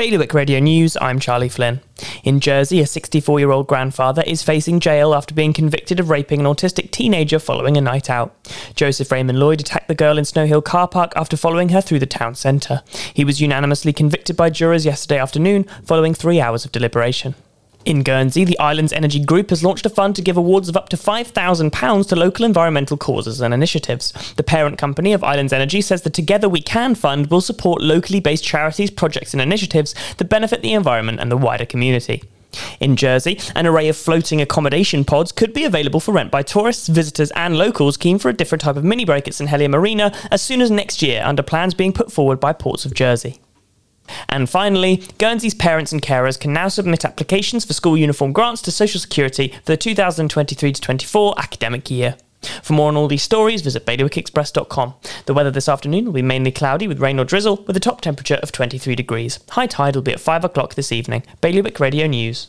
Bailiwick Radio News, I'm Charlie Flynn. In Jersey, a 64 year old grandfather is facing jail after being convicted of raping an autistic teenager following a night out. Joseph Raymond Lloyd attacked the girl in Snow Hill car park after following her through the town centre. He was unanimously convicted by jurors yesterday afternoon following three hours of deliberation. In Guernsey, the Islands Energy Group has launched a fund to give awards of up to £5,000 to local environmental causes and initiatives. The parent company of Islands Energy says the Together We Can fund will support locally based charities, projects, and initiatives that benefit the environment and the wider community. In Jersey, an array of floating accommodation pods could be available for rent by tourists, visitors, and locals keen for a different type of mini break at St Helier Marina as soon as next year, under plans being put forward by Ports of Jersey. And finally, Guernsey's parents and carers can now submit applications for school uniform grants to Social Security for the 2023 24 academic year. For more on all these stories, visit bailiwickexpress.com. The weather this afternoon will be mainly cloudy with rain or drizzle, with a top temperature of 23 degrees. High tide will be at 5 o'clock this evening. Bailiwick Radio News.